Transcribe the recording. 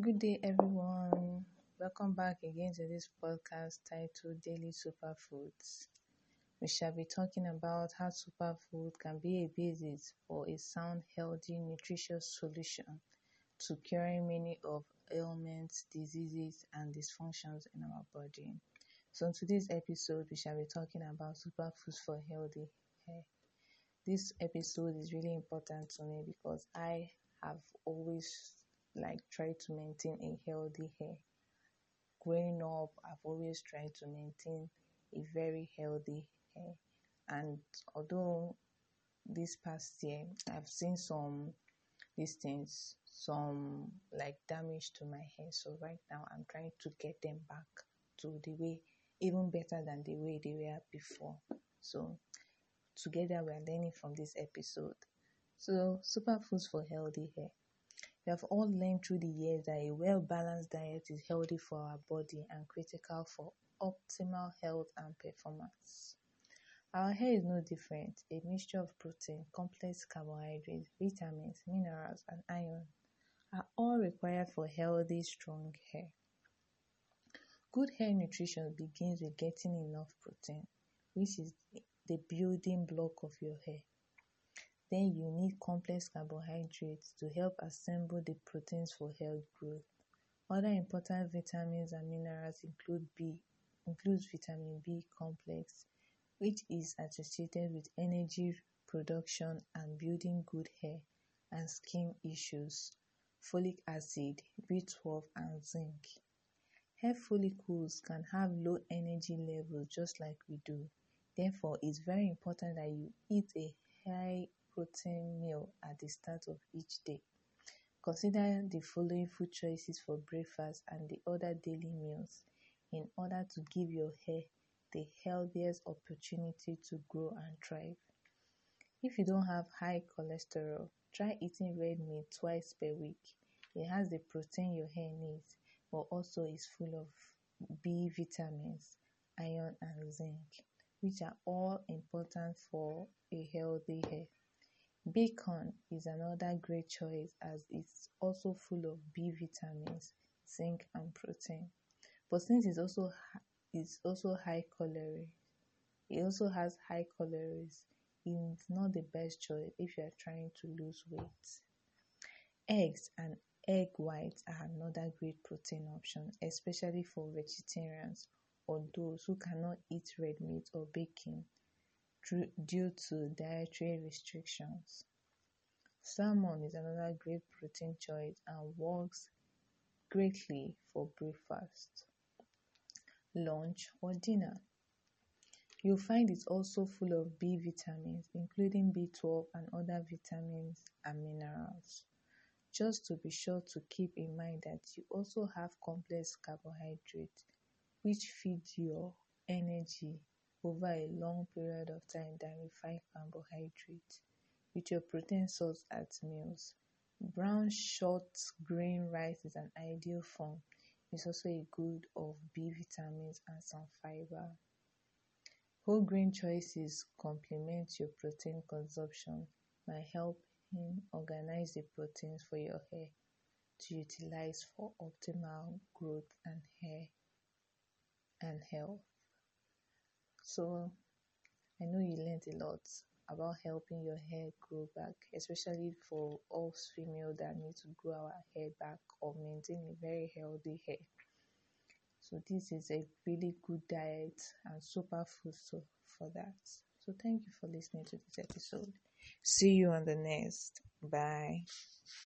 Good day, everyone. Welcome back again to this podcast titled Daily Superfoods. We shall be talking about how superfood can be a basis for a sound, healthy, nutritious solution to curing many of ailments, diseases, and dysfunctions in our body. So, in today's episode, we shall be talking about superfoods for healthy hair. This episode is really important to me because I have always like try to maintain a healthy hair. Growing up, I've always tried to maintain a very healthy hair. And although this past year I've seen some these things, some like damage to my hair. So right now I'm trying to get them back to the way even better than the way they were before. So together we're learning from this episode. So superfoods for healthy hair. We have all learned through the years that a well balanced diet is healthy for our body and critical for optimal health and performance. Our hair is no different, a mixture of protein, complex carbohydrates, vitamins, minerals, and iron are all required for healthy, strong hair. Good hair nutrition begins with getting enough protein, which is the building block of your hair. Then you need complex carbohydrates to help assemble the proteins for hair growth. Other important vitamins and minerals include B, includes vitamin B complex, which is associated with energy production and building good hair and skin issues, folic acid, B12, and zinc. Hair follicles can have low energy levels just like we do. Therefore, it's very important that you eat a high protein meal at the start of each day. Consider the following food choices for breakfast and the other daily meals in order to give your hair the healthiest opportunity to grow and thrive. If you don't have high cholesterol, try eating red meat twice per week. It has the protein your hair needs, but also is full of B vitamins, iron, and zinc, which are all important for a healthy hair. Bacon is another great choice as it's also full of B vitamins, zinc and protein. But since it's also it's also high calorie, it also has high calories. It's not the best choice if you are trying to lose weight. Eggs and egg whites are another great protein option, especially for vegetarians or those who cannot eat red meat or bacon due to dietary restrictions. Salmon is another great protein choice and works greatly for breakfast, lunch, or dinner. You'll find it also full of B vitamins, including B12 and other vitamins and minerals. Just to be sure to keep in mind that you also have complex carbohydrates, which feed your energy over a long period of time than refined carbohydrates with your protein source at meals. Brown short grain rice is an ideal form. It's also a good of B vitamins and some fiber. Whole grain choices complement your protein consumption by helping organize the proteins for your hair to utilize for optimal growth and hair and health. So I know you learned a lot about helping your hair grow back, especially for us female that need to grow our hair back or maintain a very healthy hair. So this is a really good diet and superfood so for that. So thank you for listening to this episode. See you on the next. Bye.